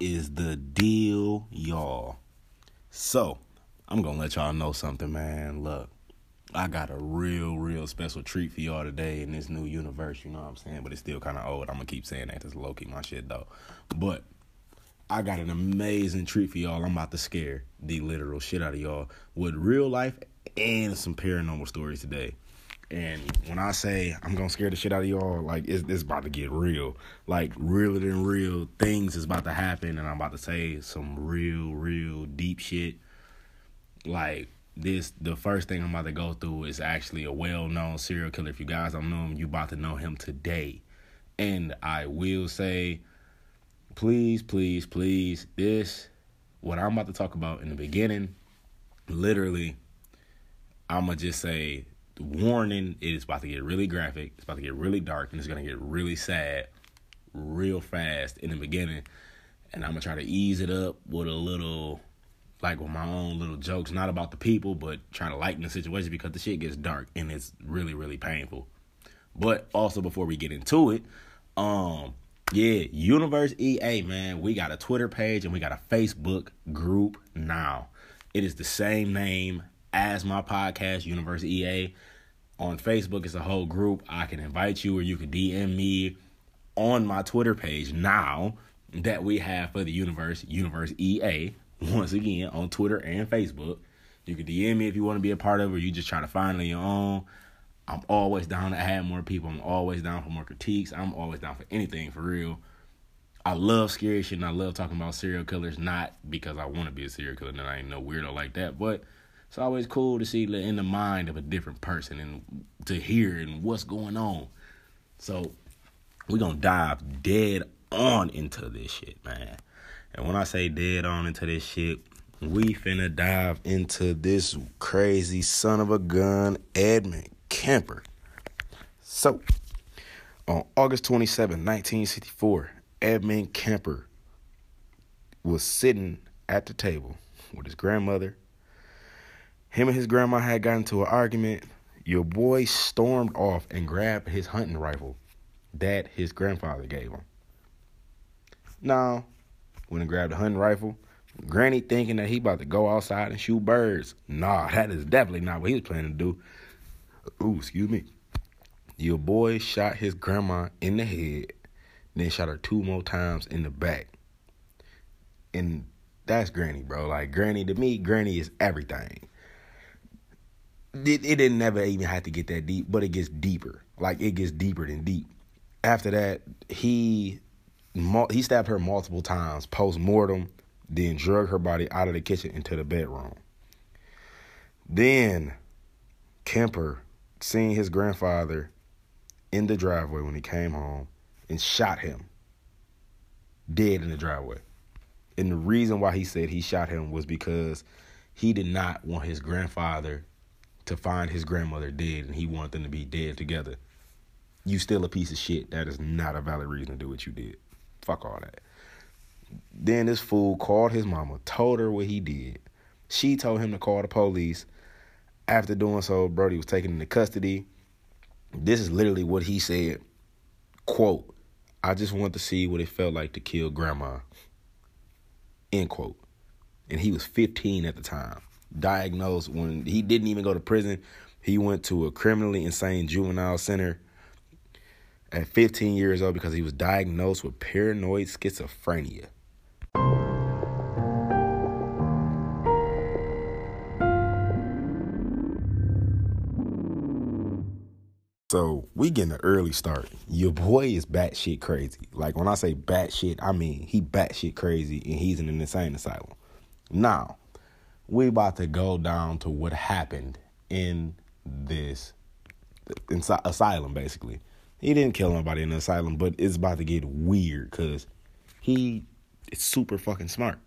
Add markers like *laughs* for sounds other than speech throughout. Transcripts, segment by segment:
is the deal, y'all? So, I'm gonna let y'all know something, man. Look, I got a real, real special treat for y'all today in this new universe, you know what I'm saying? But it's still kind of old. I'm gonna keep saying that. It's low key my shit, though. But I got an amazing treat for y'all. I'm about to scare the literal shit out of y'all with real life and some paranormal stories today. And when I say I'm gonna scare the shit out of y'all, like it's, it's about to get real. Like realer than real things is about to happen, and I'm about to say some real, real deep shit. Like this, the first thing I'm about to go through is actually a well-known serial killer. If you guys don't know him, you about to know him today. And I will say, please, please, please, this what I'm about to talk about in the beginning, literally, I'ma just say warning, it is about to get really graphic, it's about to get really dark, and it's gonna get really sad real fast in the beginning. And I'm gonna try to ease it up with a little like with my own little jokes, not about the people, but trying to lighten the situation because the shit gets dark and it's really, really painful. But also before we get into it, um, yeah, Universe EA, man, we got a Twitter page and we got a Facebook group now. It is the same name as my podcast, Universe EA. On Facebook, it's a whole group. I can invite you or you can DM me on my Twitter page now that we have for the universe, Universe EA. Once again, on Twitter and Facebook. You can DM me if you want to be a part of it or you just try to find on your own. I'm always down to add more people. I'm always down for more critiques. I'm always down for anything for real. I love scary shit and I love talking about serial killers, not because I want to be a serial killer and I ain't no weirdo like that, but it's always cool to see in the mind of a different person and to hear and what's going on. So we're gonna dive dead on into this shit, man. And when I say dead on into this shit, we finna dive into this crazy son of a gun, Edmund Kemper. So, on August 27, 1964, Edmund Kemper was sitting at the table with his grandmother. Him and his grandma had gotten into an argument. Your boy stormed off and grabbed his hunting rifle that his grandfather gave him. Now, when he grabbed the hunting rifle, Granny thinking that he about to go outside and shoot birds. Nah, that is definitely not what he was planning to do. Ooh, excuse me. Your boy shot his grandma in the head, then shot her two more times in the back. And that's Granny, bro. Like Granny to me, Granny is everything. It, it didn't never even have to get that deep, but it gets deeper. Like it gets deeper than deep. After that, he he stabbed her multiple times post mortem, then drug her body out of the kitchen into the bedroom. Then Kemper seeing his grandfather in the driveway when he came home and shot him dead in the driveway. And the reason why he said he shot him was because he did not want his grandfather to find his grandmother dead and he wanted them to be dead together. You still a piece of shit. That is not a valid reason to do what you did. Fuck all that. Then this fool called his mama, told her what he did. She told him to call the police. After doing so, Brody was taken into custody. This is literally what he said. Quote, I just want to see what it felt like to kill grandma. End quote. And he was 15 at the time. Diagnosed when he didn't even go to prison. He went to a criminally insane juvenile center at 15 years old because he was diagnosed with paranoid schizophrenia. So we getting an early start. Your boy is batshit crazy. Like when I say batshit, I mean he batshit crazy and he's in an insane asylum. Now, we about to go down to what happened in this asylum, basically. He didn't kill nobody in the asylum, but it's about to get weird because he is super fucking smart.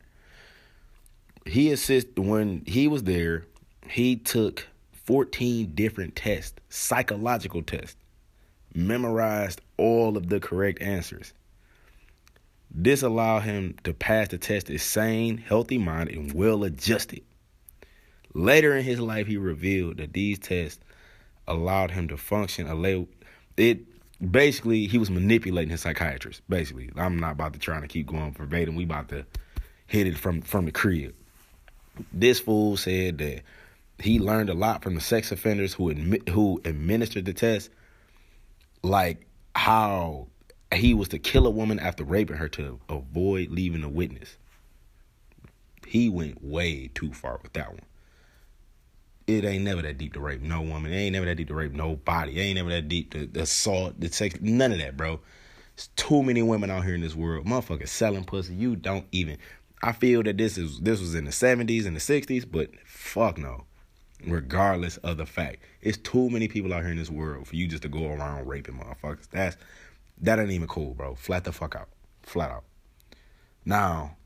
He assisted when he was there. He took 14 different tests, psychological tests, memorized all of the correct answers. This allowed him to pass the test as sane, healthy minded, and well adjusted. Later in his life, he revealed that these tests allowed him to function. It basically he was manipulating his psychiatrist. Basically, I'm not about to try to keep going verbatim. We about to hit it from from the crib. This fool said that he learned a lot from the sex offenders who admit, who administered the test, like how he was to kill a woman after raping her to avoid leaving a witness. He went way too far with that one. It ain't never that deep to rape no woman. It ain't never that deep to rape nobody. It ain't never that deep to, assault, to sex, none of that, bro. There's too many women out here in this world. Motherfuckers selling pussy. You don't even. I feel that this is this was in the 70s and the 60s, but fuck no. Regardless of the fact, it's too many people out here in this world for you just to go around raping motherfuckers. That's that ain't even cool, bro. Flat the fuck out. Flat out. Now,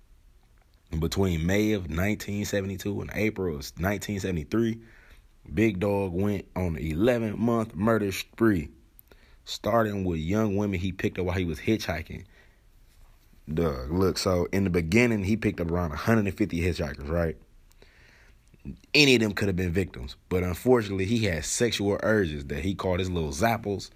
between May of 1972 and April of 1973, Big Dog went on an 11 month murder spree, starting with young women he picked up while he was hitchhiking. Doug, look, so in the beginning, he picked up around 150 hitchhikers, right? Any of them could have been victims, but unfortunately, he had sexual urges that he called his little zapples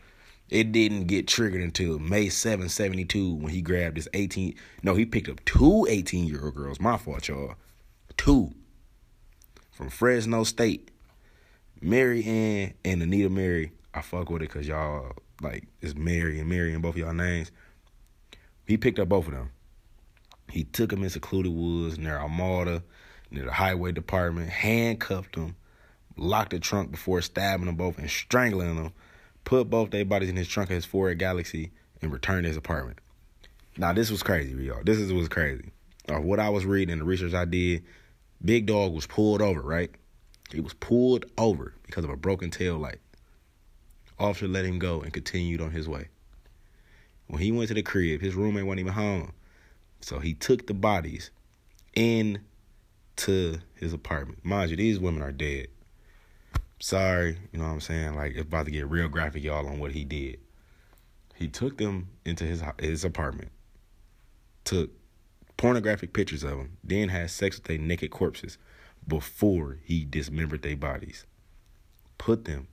it didn't get triggered until May 7, 72 when he grabbed his 18. No, he picked up two 18 year old girls. My fault, y'all. Two. From Fresno State. Mary Ann and Anita Mary. I fuck with it because y'all, like, it's Mary and Mary in both y'all names. He picked up both of them. He took them in secluded woods near Alameda, near the highway department, handcuffed them, locked the trunk before stabbing them both and strangling them put both their bodies in his trunk of his Ford Galaxie, and returned to his apartment. Now this was crazy, y'all. This is was crazy. Uh, what I was reading and the research I did, Big Dog was pulled over, right? He was pulled over because of a broken tail light. Officer let him go and continued on his way. When he went to the crib, his roommate wasn't even home. So he took the bodies in to his apartment. Mind you, these women are dead sorry, you know what I'm saying? Like it's about to get real graphic, y'all, on what he did. He took them into his his apartment, took pornographic pictures of them, then had sex with their naked corpses before he dismembered their bodies. Put them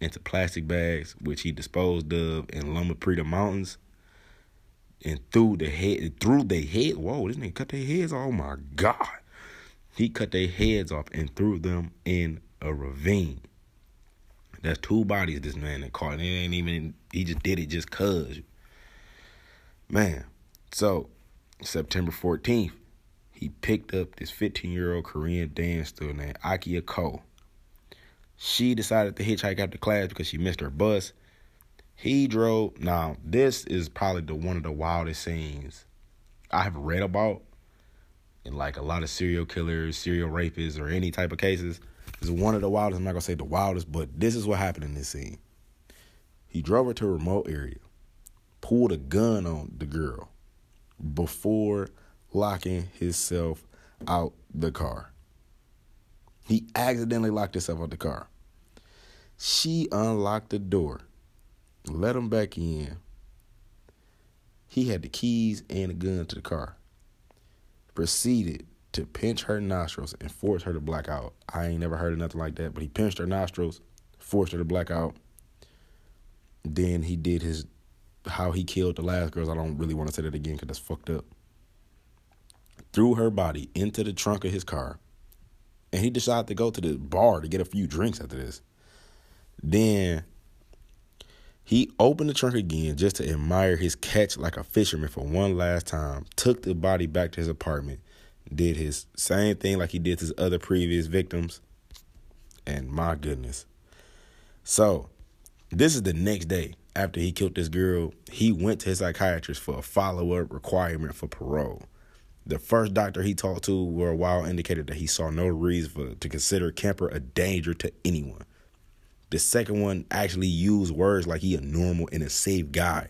into plastic bags, which he disposed of in Loma Prieta Mountains, and threw the head threw their head. Whoa, this nigga cut their heads. Oh my god. He cut their heads off and threw them in a ravine. That's two bodies this man that caught. It ain't even he just did it just cause. Man, so September 14th, he picked up this 15 year old Korean dancer named Aiko Koo. She decided to hitchhike after class because she missed her bus. He drove. Now, this is probably the one of the wildest scenes I have read about in like a lot of serial killers, serial rapists, or any type of cases is one of the wildest. I'm not gonna say the wildest, but this is what happened in this scene. He drove her to a remote area, pulled a gun on the girl before locking himself out the car. He accidentally locked himself out the car. She unlocked the door, let him back in. He had the keys and the gun to the car. Proceeded to pinch her nostrils and force her to black out. I ain't never heard of nothing like that, but he pinched her nostrils, forced her to black out. Then he did his how he killed the last girls. I don't really want to say that again because that's fucked up. Threw her body into the trunk of his car, and he decided to go to the bar to get a few drinks after this. Then he opened the trunk again just to admire his catch like a fisherman for one last time, took the body back to his apartment, did his same thing like he did to his other previous victims. And my goodness. So, this is the next day after he killed this girl. He went to his psychiatrist for a follow up requirement for parole. The first doctor he talked to for a while indicated that he saw no reason for, to consider Kemper a danger to anyone. The second one actually used words like he a normal and a safe guy.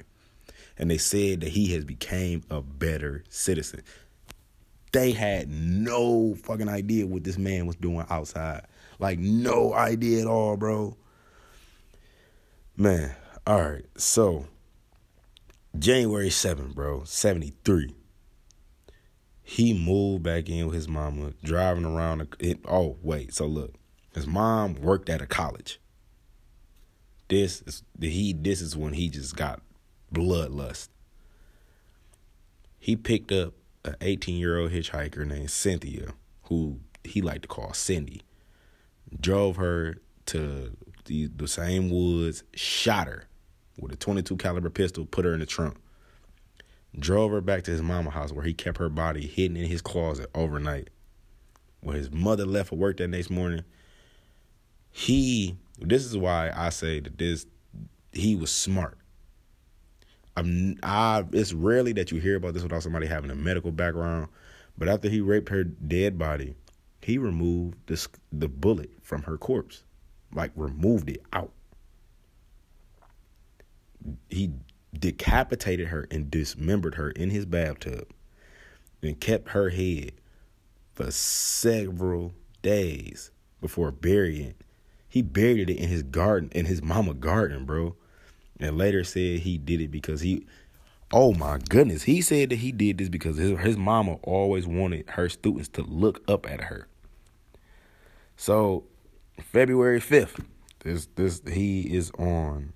And they said that he has became a better citizen. They had no fucking idea what this man was doing outside. Like, no idea at all, bro. Man, all right. So, January 7th, bro, 73. He moved back in with his mama, driving around. It, oh, wait. So, look, his mom worked at a college. This is he. This is when he just got bloodlust. He picked up an 18 year old hitchhiker named Cynthia, who he liked to call Cindy, drove her to the, the same woods, shot her with a 22 caliber pistol, put her in the trunk, drove her back to his mama house where he kept her body hidden in his closet overnight. When his mother left for work that next morning, he this is why I say that this he was smart. I'm I it's rarely that you hear about this without somebody having a medical background, but after he raped her dead body, he removed the the bullet from her corpse, like removed it out. He decapitated her and dismembered her in his bathtub, and kept her head for several days before burying. He buried it in his garden, in his mama garden, bro. And later said he did it because he Oh my goodness. He said that he did this because his, his mama always wanted her students to look up at her. So February 5th, this this he is on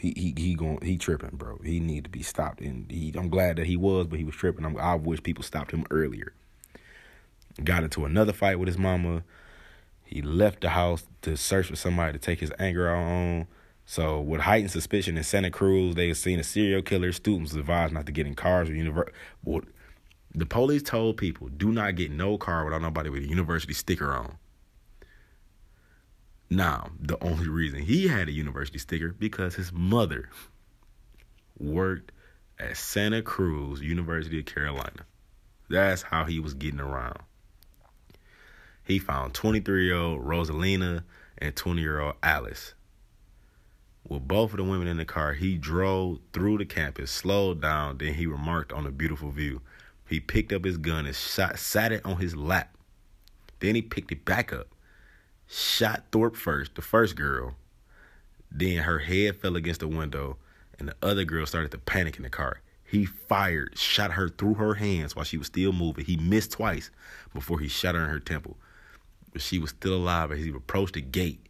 he he he going he tripping, bro. He need to be stopped and he I'm glad that he was, but he was tripping. I'm, I wish people stopped him earlier. Got into another fight with his mama. He left the house to search for somebody to take his anger out on. So, with heightened suspicion in Santa Cruz, they had seen a serial killer. Students advised not to get in cars or university. The police told people, do not get no car without nobody with a university sticker on. Now, the only reason he had a university sticker because his mother worked at Santa Cruz University of Carolina. That's how he was getting around. He found 23 year old Rosalina and 20 year old Alice with both of the women in the car, he drove through the campus, slowed down, then he remarked on the beautiful view. He picked up his gun and shot, sat it on his lap. Then he picked it back up, shot Thorpe first, the first girl. Then her head fell against the window, and the other girl started to panic in the car. He fired, shot her through her hands while she was still moving. He missed twice before he shot her in her temple. But she was still alive as he approached the gate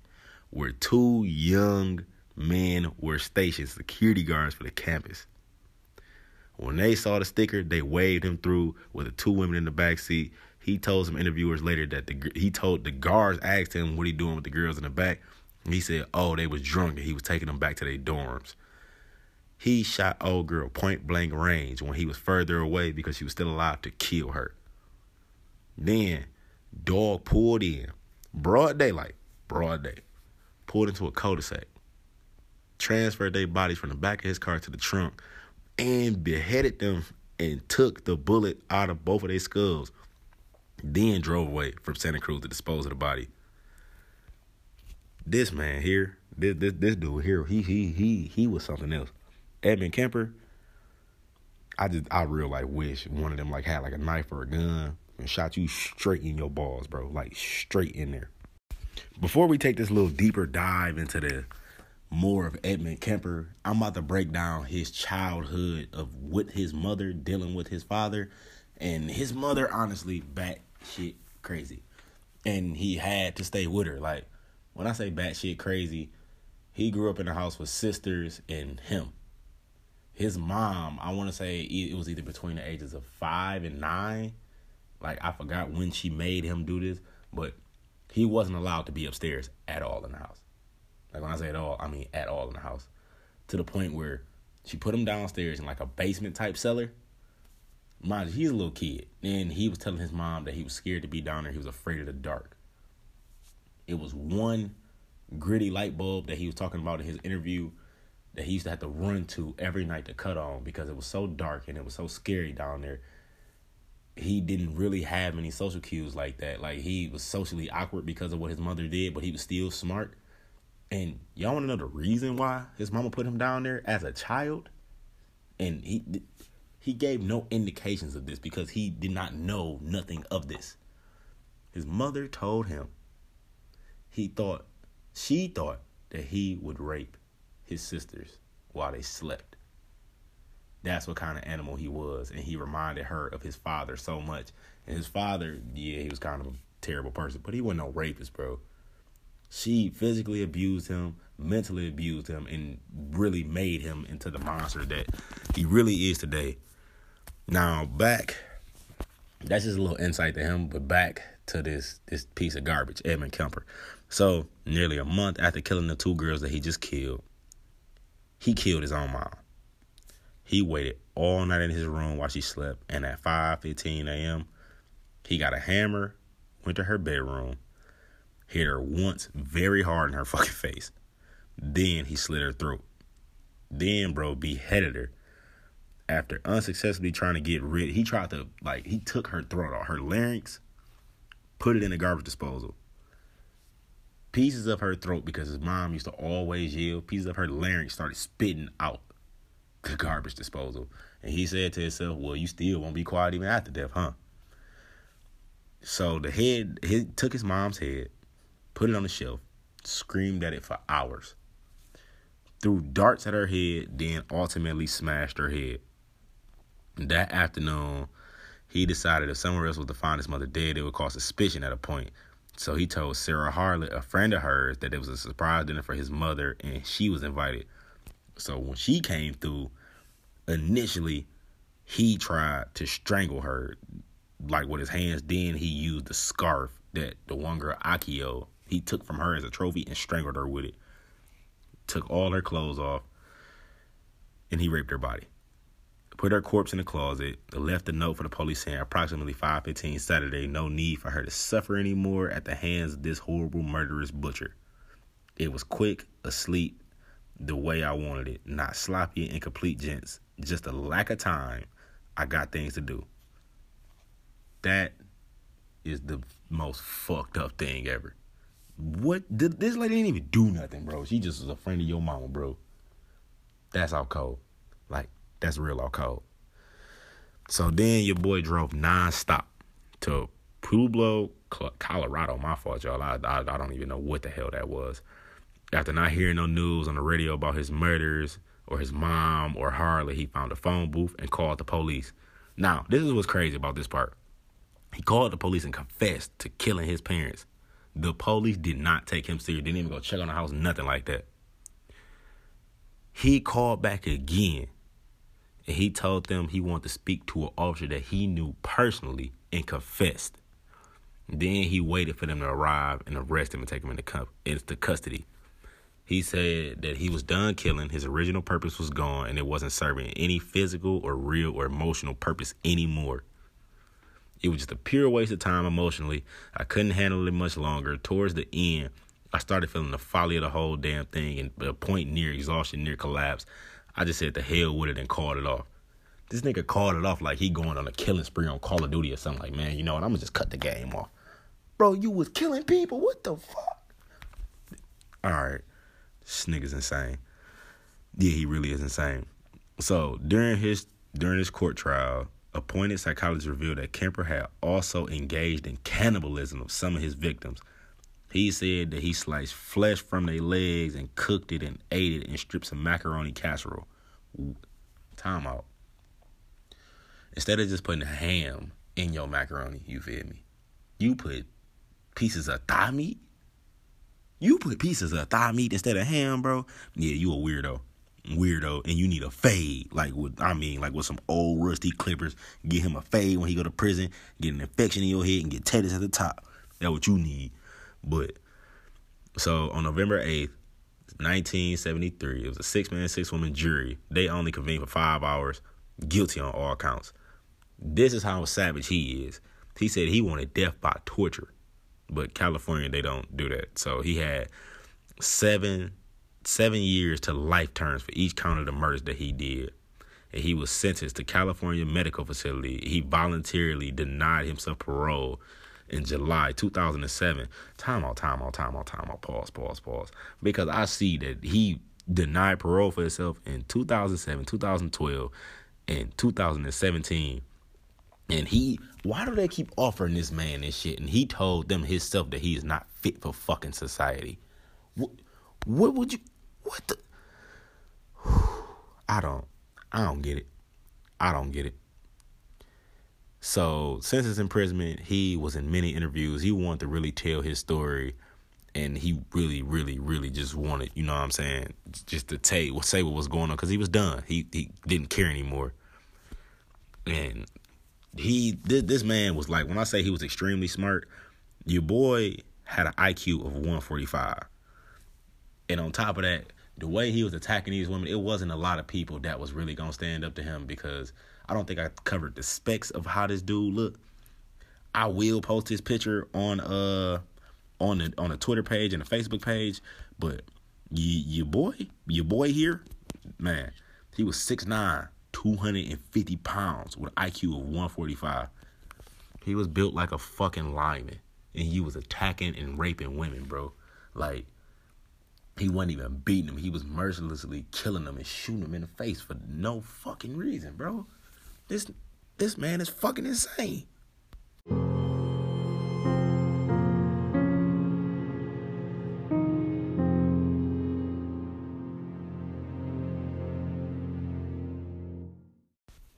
where two young men were stationed, security guards for the campus. When they saw the sticker, they waved him through with the two women in the back seat. He told some interviewers later that the he told the guards asked him what he doing with the girls in the back. And he said, "Oh, they was drunk and he was taking them back to their dorms." He shot old girl point blank range when he was further away because she was still alive to kill her. Then, dog pulled in, broad daylight, broad day, pulled into a cul-de-sac transferred their bodies from the back of his car to the trunk, and beheaded them and took the bullet out of both of their skulls. Then drove away from Santa Cruz to dispose of the body. This man here, this this this dude here, he he he he was something else. Edmund Kemper, I just I real like wish one of them like had like a knife or a gun and shot you straight in your balls, bro. Like straight in there. Before we take this little deeper dive into the more of Edmund Kemper. I'm about to break down his childhood of with his mother dealing with his father, and his mother honestly bat shit crazy, and he had to stay with her. Like when I say bat shit crazy, he grew up in a house with sisters and him. His mom, I want to say it was either between the ages of five and nine. Like I forgot when she made him do this, but he wasn't allowed to be upstairs at all in the house. Like when I say at all, I mean at all in the house. To the point where she put him downstairs in like a basement type cellar. Mind you, he's a little kid. And he was telling his mom that he was scared to be down there. He was afraid of the dark. It was one gritty light bulb that he was talking about in his interview that he used to have to run to every night to cut on because it was so dark and it was so scary down there. He didn't really have any social cues like that. Like he was socially awkward because of what his mother did, but he was still smart. And y'all want to know the reason why his mama put him down there as a child? And he he gave no indications of this because he did not know nothing of this. His mother told him he thought she thought that he would rape his sisters while they slept. That's what kind of animal he was, and he reminded her of his father so much. And his father, yeah, he was kind of a terrible person, but he wasn't no rapist, bro. She physically abused him, mentally abused him, and really made him into the monster that he really is today. Now back, that's just a little insight to him, but back to this this piece of garbage, Edmund Kemper. So nearly a month after killing the two girls that he just killed, he killed his own mom. He waited all night in his room while she slept, and at 5:15 a.m., he got a hammer, went to her bedroom, hit her once very hard in her *laughs* fucking face. Then he slit her throat. Then, bro, beheaded her. After unsuccessfully trying to get rid, he tried to like he took her throat off, her larynx, put it in a garbage disposal. Pieces of her throat, because his mom used to always yell, pieces of her larynx started spitting out the garbage disposal. And he said to himself, Well, you still won't be quiet even after death, huh? So the head, he took his mom's head, put it on the shelf, screamed at it for hours, threw darts at her head, then ultimately smashed her head. That afternoon, he decided if someone else was to find his mother dead, it would cause suspicion at a point. So he told Sarah Harlett, a friend of hers, that it was a surprise dinner for his mother and she was invited. So when she came through, initially he tried to strangle her, like with his hands. Then he used the scarf that the one girl Akio he took from her as a trophy and strangled her with it. Took all her clothes off, and he raped her body. Put her corpse in the closet. Left a note for the police saying approximately 5:15 Saturday, no need for her to suffer anymore at the hands of this horrible murderous butcher. It was quick, asleep, the way I wanted it. Not sloppy and incomplete, gents. Just a lack of time. I got things to do. That is the most fucked up thing ever. What this lady didn't even do nothing, bro. She just was a friend of your mama, bro. That's all cold. Like, that's real all cold. So then your boy drove nonstop to Pueblo, Colorado. My fault, y'all. I, I, I don't even know what the hell that was after not hearing no news on the radio about his murders or his mom or Harley, he found a phone booth and called the police. Now, this is what's crazy about this part. He called the police and confessed to killing his parents. The police did not take him serious, didn't even go check on the house, nothing like that. He called back again and he told them he wanted to speak to an officer that he knew personally and confessed. Then he waited for them to arrive and arrest him and take him into, into custody. He said that he was done killing, his original purpose was gone, and it wasn't serving any physical or real or emotional purpose anymore. It was just a pure waste of time emotionally. I couldn't handle it much longer. Towards the end, I started feeling the folly of the whole damn thing and a point near exhaustion, near collapse. I just said the hell with it and called it off. This nigga called it off like he going on a killing spree on Call of Duty or something like, man, you know what, I'm gonna just cut the game off. Bro, you was killing people. What the fuck? Alright. This nigga's insane. Yeah, he really is insane. So during his during his court trial, appointed psychologists revealed that Kemper had also engaged in cannibalism of some of his victims. He said that he sliced flesh from their legs and cooked it and ate it in strips of macaroni casserole. Time out. Instead of just putting ham in your macaroni, you feel me? You put pieces of thigh meat you put pieces of thigh meat instead of ham, bro. Yeah, you a weirdo. Weirdo, and you need a fade, like with I mean, like with some old rusty clippers. Get him a fade when he go to prison. Get an infection in your head and get tetanus at the top. That's what you need. But so on November eighth, 1973, it was a six man, six woman jury. They only convened for five hours, guilty on all counts. This is how savage he is. He said he wanted death by torture but California they don't do that. So he had seven seven years to life terms for each count of the murders that he did. And he was sentenced to California Medical Facility. He voluntarily denied himself parole in July 2007. Time out, time out, time out, time out. Pause, pause, pause. Because I see that he denied parole for himself in 2007, 2012, and 2017. And he, why do they keep offering this man this shit? And he told them himself that he is not fit for fucking society. What, what would you, what the? *sighs* I don't, I don't get it. I don't get it. So since his imprisonment, he was in many interviews. He wanted to really tell his story, and he really, really, really just wanted, you know what I'm saying, just to say, say what was going on because he was done. He he didn't care anymore. And he this, this man was like when I say he was extremely smart, your boy had an IQ of 145. And on top of that, the way he was attacking these women, it wasn't a lot of people that was really gonna stand up to him because I don't think I covered the specs of how this dude looked. I will post his picture on uh on the on a Twitter page and a Facebook page, but you, your boy, your boy here, man, he was 6'9", 250 pounds with an IQ of 145. He was built like a fucking lineman, and he was attacking and raping women, bro. Like he wasn't even beating him. He was mercilessly killing them and shooting them in the face for no fucking reason, bro. This this man is fucking insane.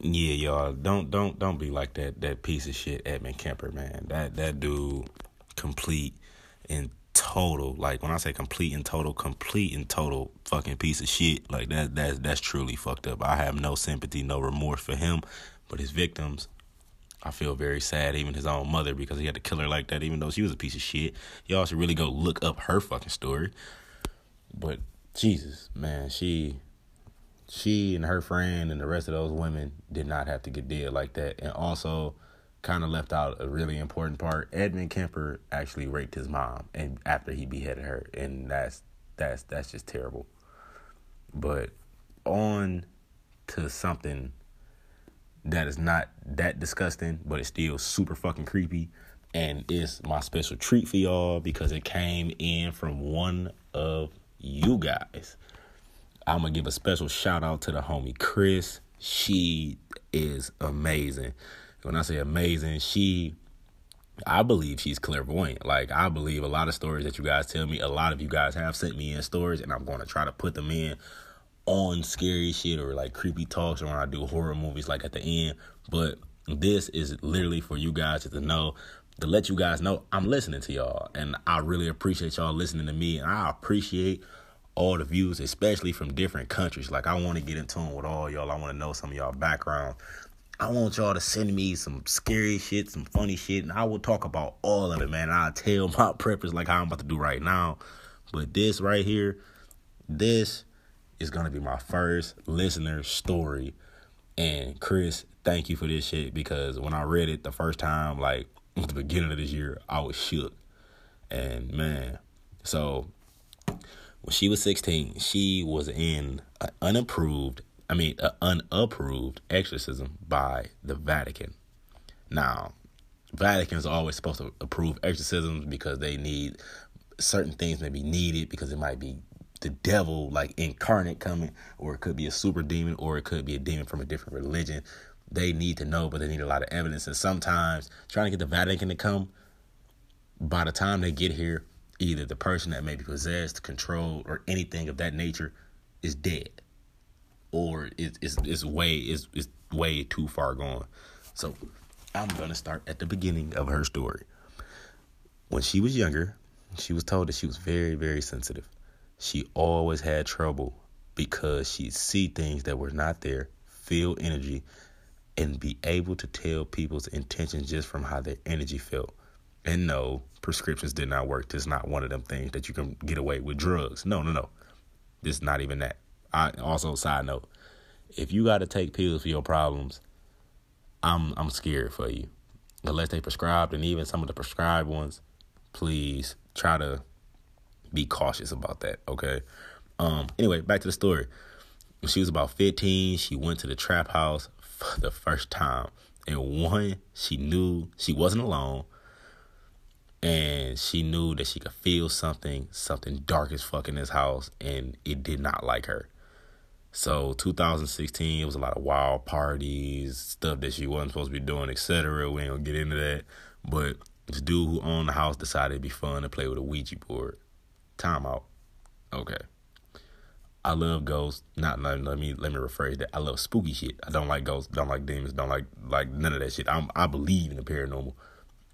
Yeah, y'all. Don't don't don't be like that that piece of shit Edmund Kemper, man. That that dude complete and total. Like when I say complete and total, complete and total fucking piece of shit. Like that that's that's truly fucked up. I have no sympathy, no remorse for him, but his victims I feel very sad, even his own mother, because he had to kill her like that, even though she was a piece of shit. Y'all should really go look up her fucking story. But Jesus, man, she she and her friend and the rest of those women did not have to get dead like that. And also kind of left out a really important part. Edmund Kemper actually raped his mom and after he beheaded her. And that's that's that's just terrible. But on to something that is not that disgusting, but it's still super fucking creepy. And it's my special treat for y'all because it came in from one of you guys. I'm gonna give a special shout out to the homie Chris. She is amazing. When I say amazing, she I believe she's clairvoyant. Like I believe a lot of stories that you guys tell me, a lot of you guys have sent me in stories and I'm gonna try to put them in on scary shit or like creepy talks or when I do horror movies like at the end. But this is literally for you guys to know to let you guys know I'm listening to y'all and I really appreciate y'all listening to me and I appreciate all the views, especially from different countries. Like I want to get in tune with all y'all. I want to know some of y'all background. I want y'all to send me some scary shit, some funny shit, and I will talk about all of it, man. I'll tell my *laughs* preppers like how I'm about to do right now. But this right here, this is gonna be my first listener story. And Chris, thank you for this shit because when I read it the first time, like at the beginning of this year, I was shook. And man, so when she was 16, she was in an unapproved, I mean, an unapproved exorcism by the Vatican. Now, Vatican is always supposed to approve exorcisms because they need certain things may be needed because it might be the devil like incarnate coming or it could be a super demon or it could be a demon from a different religion. They need to know but they need a lot of evidence. And sometimes trying to get the vatican to come by the time they get here either the person that may be possessed, controlled, or anything of that nature is dead, or it's it's, it's way is is way too far gone. So I'm gonna start at the beginning of her story. When she was younger, she was told that she was very very sensitive. She always had trouble because she'd see things that were not there, feel energy, and be able to tell people's intentions just from how their energy felt. And no, prescriptions did not work. This is not one of them things that you can get away with drugs. No, no, no. This is not even that. I also side note, if you got to take pills for your problems, I'm I'm scared for you. Unless they prescribed, and even some of the prescribed ones, please try to be cautious about that. Okay. Um. Anyway, back to the story. When she was about 15, she went to the trap house for the first time, and one, she knew she wasn't alone and she knew that she could feel something, something dark as fuck in this house, and it did not like her. So 2016, it was a lot of wild parties, stuff that she wasn't supposed to be doing, etc. We ain't gonna get into that. But this dude who owned the house decided it'd be fun to play with a Ouija board. Time out. Okay. I love ghosts. Not let, let me let me rephrase that. I love spooky shit. I don't like ghosts. Don't like demons. Don't like like none of that shit. I'm, I believe in the paranormal.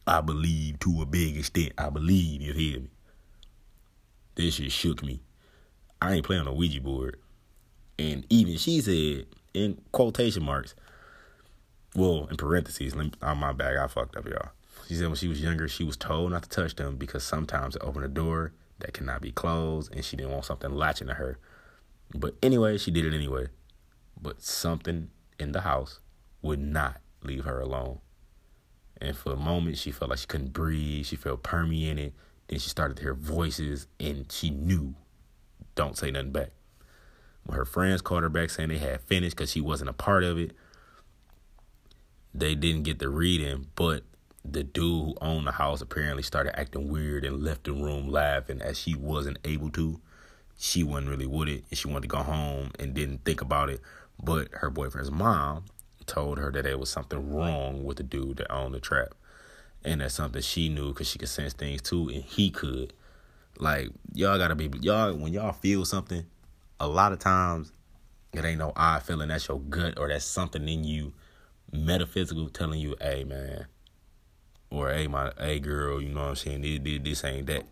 I believe to a big extent. I believe, you hear me? This shit shook me. I ain't playing a Ouija board. And even she said, in quotation marks, well, in parentheses, on oh, my bag, I fucked up, y'all. She said when she was younger, she was told not to touch them because sometimes it opened a door that cannot be closed and she didn't want something latching to her. But anyway, she did it anyway. But something in the house would not leave her alone. And for a moment, she felt like she couldn't breathe. She felt permeated. Then she started to hear voices and she knew, don't say nothing back. Her friends called her back saying they had finished because she wasn't a part of it, they didn't get the reading, but the dude who owned the house apparently started acting weird and left the room laughing as she wasn't able to. She wasn't really with it and she wanted to go home and didn't think about it. But her boyfriend's mom told her that there was something wrong with the dude that owned the trap. And that's something she knew because she could sense things too and he could. Like, y'all gotta be, y'all, when y'all feel something, a lot of times it ain't no eye feeling, that's your gut or that's something in you metaphysical telling you, hey man, or hey my hey girl, you know what I'm saying? This, this, this ain't that.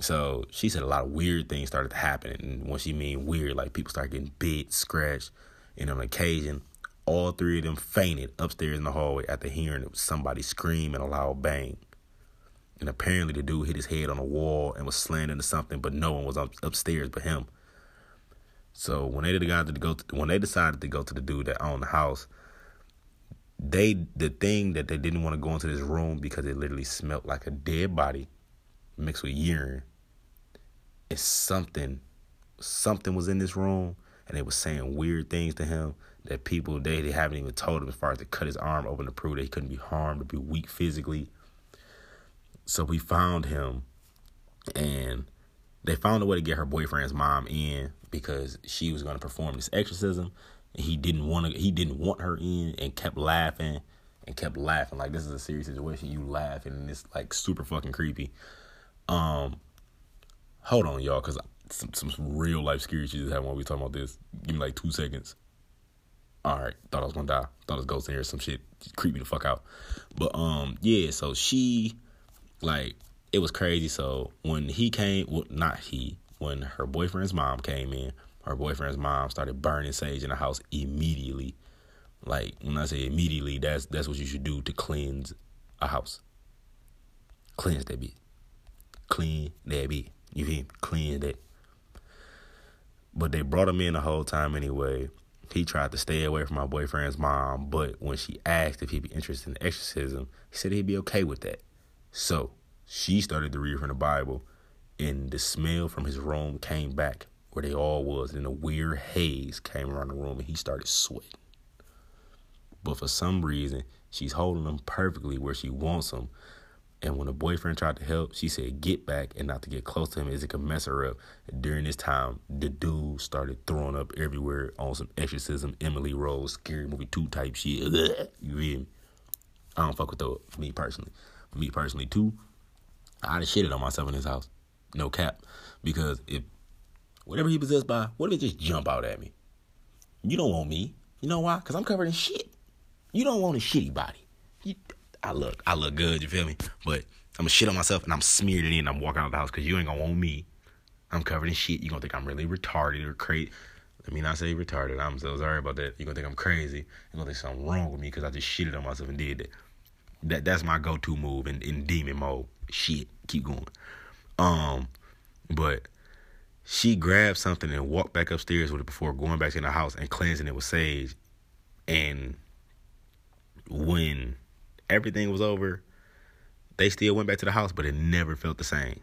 So she said a lot of weird things started to happen, and when she mean weird, like people start getting bit, scratched, and on occasion, all three of them fainted upstairs in the hallway after hearing somebody scream and a loud bang. And apparently, the dude hit his head on a wall and was slammed into something, but no one was up, upstairs but him. So when they decided to go, to, when they decided to go to the dude that owned the house, they the thing that they didn't want to go into this room because it literally smelled like a dead body mixed with urine. It's something something was in this room and they was saying weird things to him that people they, they haven't even told him as far as to cut his arm open to prove that he couldn't be harmed or be weak physically. So we found him and they found a way to get her boyfriend's mom in because she was going to perform this exorcism he didn't want to he didn't want her in and kept laughing and kept laughing. Like this is a serious situation. You laughing and it's like super fucking creepy. Um hold on y'all because some, some real life scary shit just happened while we talking about this. Give me like two seconds. All right thought i was gonna die. Thought it was ghost in here some shit creep me the fuck out. But um yeah so she like it was crazy so when he came well not he when her boyfriend's mom came in her boyfriend's mom started burning sage in the house immediately. Like when I say immediately, that's that's what you should do to cleanse a house. Cleanse that bit. Clean that bit. You me? Clean that. But they brought him in the whole time anyway. He tried to stay away from my boyfriend's mom, but when she asked if he'd be interested in exorcism, he said he'd be okay with that. So she started to read from the Bible, and the smell from his room came back where they all was, and a weird haze came around the room, and he started sweating. But for some reason, she's holding him perfectly where she wants him. And when the boyfriend tried to help, she said, get back and not to get close to him as it could mess her up. During this time, the dude started throwing up everywhere on some exorcism, Emily Rose, scary movie 2 type shit. *laughs* You hear me? I don't fuck with that me personally. Me personally, too, I'd have shitted on myself in this house. No cap. Because if whatever he possessed by, what if it just jump out at me? You don't want me. You know why? Because I'm covered in shit. You don't want a shitty body. You, I look, I look good, you feel me? But I'm gonna shit on myself and I'm smeared it in. I'm walking out of the house because you ain't gonna want me. I'm covered in shit. you gonna think I'm really retarded or crazy. Let me not say retarded. I'm so sorry about that. you gonna think I'm crazy. you gonna think something wrong with me because I just shitted on myself and did that. That that's my go to move in, in demon mode. Shit. Keep going. Um, but she grabbed something and walked back upstairs with it before going back to the house and cleansing it with sage. And when everything was over, they still went back to the house, but it never felt the same.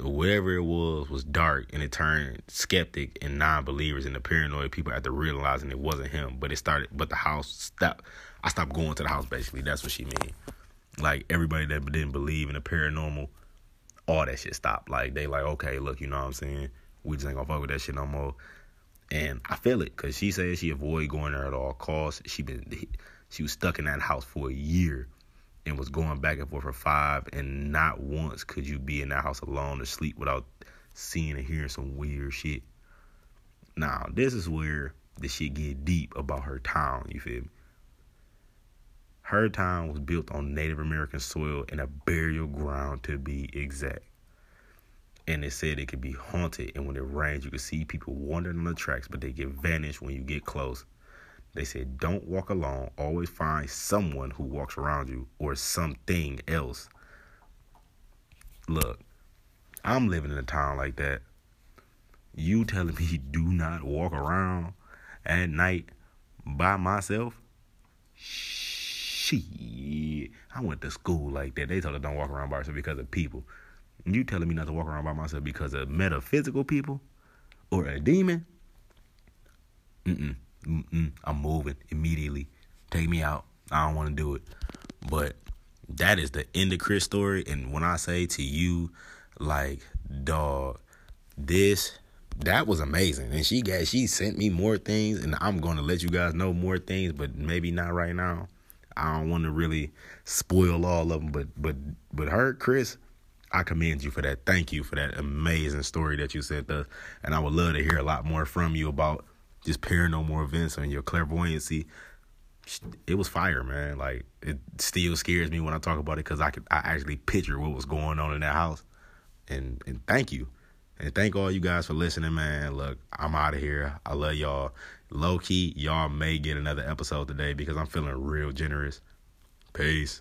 Whatever it was was dark, and it turned skeptic and non-believers and the paranoid people after realizing it wasn't him. But it started, but the house stopped. I stopped going to the house. Basically, that's what she mean. Like everybody that didn't believe in the paranormal, all that shit stopped. Like they like, okay, look, you know what I'm saying we just ain't gonna fuck with that shit no more. And I feel it because she said she avoid going there at all costs. She been she was stuck in that house for a year and was going back and forth for five. And not once could you be in that house alone to sleep without seeing and hearing some weird shit. Now this is where the shit get deep about her town. You feel me? Her town was built on Native American soil and a burial ground to be exact and they said it could be haunted. And when it rains, you can see people wandering on the tracks, but they get vanished when you get close. They said, don't walk alone. Always find someone who walks around you or something else. Look, I'm living in a town like that. You telling *laughs* me do not walk around at night by myself? Shit. I went to school like that. They told us don't walk around by yourself because of people. You telling me not to walk around by myself because of metaphysical people or a demon? Mm-mm. Mm-mm. I'm moving immediately. Take me out. I don't want to do it. But that is the end of Chris' story. And when I say to you, like, dog, this that was amazing. And she got she sent me more things, and I'm gonna let you guys know more things, but maybe not right now. I don't want to really spoil all of them, but but but her, Chris, I commend you for that. Thank you for that amazing story that you sent us, and I would love to hear a lot more from you about just paranormal events and your clairvoyancy. It was fire, man. Like it still scares me when I talk about it because I could I actually picture what was going on in that house. And and thank you. And thank all you guys for listening, man. Look, I'm out of here. I love y'all. Low key, y'all may get another episode today because I'm feeling real generous. Peace.